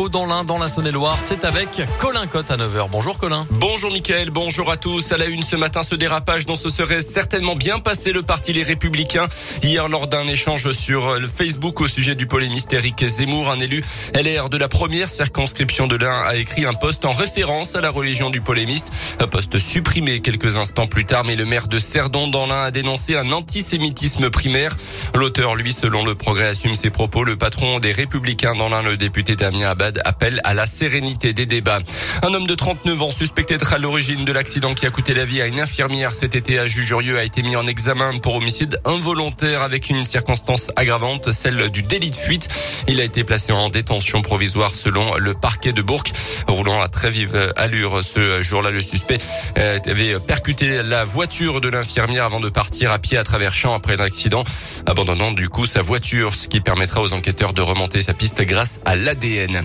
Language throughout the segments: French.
dans l'Ain, dans la Saône-et-Loire. C'est avec Colin Cotte à 9h. Bonjour Colin. Bonjour Mickaël, bonjour à tous. À la une ce matin, ce dérapage dont se serait certainement bien passé le parti Les Républicains. Hier, lors d'un échange sur le Facebook au sujet du polémiste Éric Zemmour, un élu LR de la première circonscription de l'Ain a écrit un poste en référence à la religion du polémiste. Un poste supprimé quelques instants plus tard, mais le maire de Cerdon dans l'Ain a dénoncé un antisémitisme primaire. L'auteur, lui, selon le progrès, assume ses propos. Le patron des Républicains dans l'Ain, le député Damien Abad, appelle à la sérénité des débats. Un homme de 39 ans suspecté d'être à l'origine de l'accident qui a coûté la vie à une infirmière cet été à Jujurieux a été mis en examen pour homicide involontaire avec une circonstance aggravante, celle du délit de fuite. Il a été placé en détention provisoire selon le parquet de Bourg. Roulant à très vive allure ce jour-là, le suspect euh, avait percuté la voiture de l'infirmière avant de partir à pied à travers champs après l'accident, abandonnant du coup sa voiture, ce qui permettra aux enquêteurs de remonter sa piste grâce à l'ADN.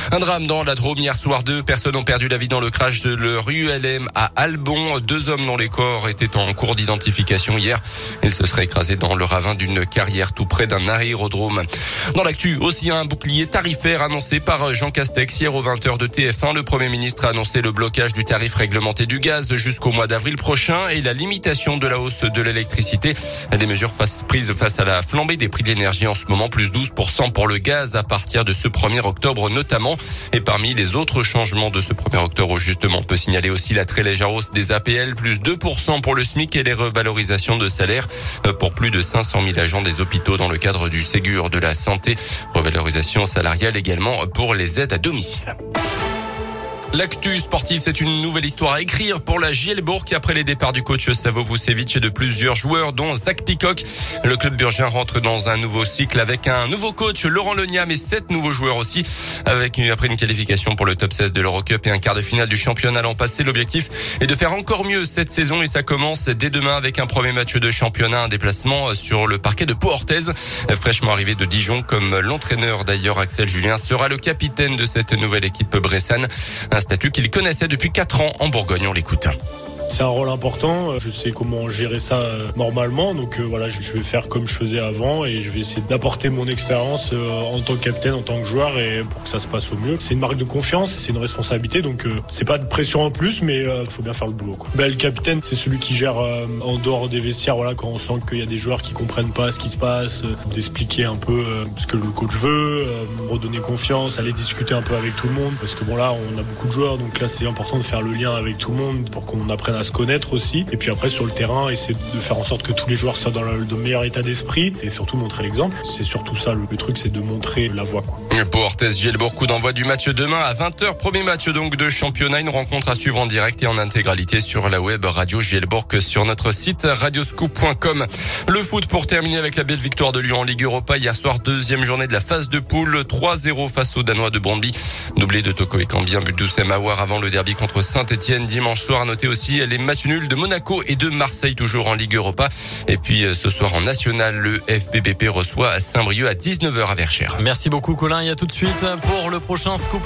Un drame dans la Drôme hier soir. Deux personnes ont perdu la vie dans le crash de leur ULM à Albon. Deux hommes dont les corps étaient en cours d'identification hier. Ils se seraient écrasés dans le ravin d'une carrière tout près d'un aérodrome. Dans l'actu, aussi un bouclier tarifaire annoncé par Jean Castex hier aux 20h de TF1. Le Premier ministre a annoncé le blocage du tarif réglementé du gaz jusqu'au mois d'avril prochain et la limitation de la hausse de l'électricité. Des mesures prises face à la flambée des prix de l'énergie en ce moment, plus 12% pour le gaz à partir de ce 1er octobre notamment. Et parmi les autres changements de ce 1er octobre, justement, on peut signaler aussi la très légère hausse des APL, plus 2% pour le SMIC et les revalorisations de salaire euh, pour plus de 500 000 agents des hôpitaux dans le cadre du Ségur de la santé. Revalorisation salariale également pour les aides à domicile. L'actu sportive, c'est une nouvelle histoire à écrire pour la Gielbourg après les départs du coach Savo Vucevic et de plusieurs joueurs, dont Zach Picoc. Le club burgien rentre dans un nouveau cycle avec un nouveau coach, Laurent Leniam, et sept nouveaux joueurs aussi, avec après une qualification pour le top 16 de l'Eurocup et un quart de finale du championnat l'an passé. L'objectif est de faire encore mieux cette saison et ça commence dès demain avec un premier match de championnat, un déplacement sur le parquet de Pau-Orthez. Fraîchement arrivé de Dijon, comme l'entraîneur d'ailleurs Axel Julien sera le capitaine de cette nouvelle équipe bressane statut qu'il connaissait depuis 4 ans en Bourgogne. On l'écoute. C'est un rôle important. Je sais comment gérer ça euh, normalement. Donc euh, voilà, je vais faire comme je faisais avant et je vais essayer d'apporter mon expérience euh, en tant que capitaine, en tant que joueur et pour que ça se passe au mieux. C'est une marque de confiance, c'est une responsabilité. Donc c'est pas de pression en plus, mais il faut bien faire le boulot. Quoi. Ben, le capitaine, c'est celui qui gère en dehors des vestiaires. Voilà, quand on sent qu'il y a des joueurs qui comprennent pas ce qui se passe, d'expliquer un peu ce que le coach veut, redonner confiance, aller discuter un peu avec tout le monde. Parce que bon là, on a beaucoup de joueurs, donc là c'est important de faire le lien avec tout le monde pour qu'on apprenne à se connaître aussi. Et puis après, sur le terrain, essayer de faire en sorte que tous les joueurs soient dans le, meilleur état d'esprit et surtout montrer l'exemple. C'est surtout ça, le, truc, c'est de montrer la voie. Quoi. Pour Orthez Gielbourg, coup d'envoi du match demain à 20h. Premier match donc de championnat, une rencontre à suivre en direct et en intégralité sur la web Radio Gielbourg sur notre site radioscoop.com. Le foot pour terminer avec la belle victoire de Lyon en Ligue Europa hier soir, deuxième journée de la phase de poule, 3-0 face aux Danois de Brondby. Doublé de Toko et Cambien, but de Awar avant le derby contre Saint-Etienne dimanche soir. Notez aussi les matchs nuls de Monaco et de Marseille toujours en Ligue Europa. Et puis euh, ce soir en national, le FBBP reçoit Saint-Brieuc à 19h à Verchères. Merci beaucoup Colin et à tout de suite pour le prochain scoop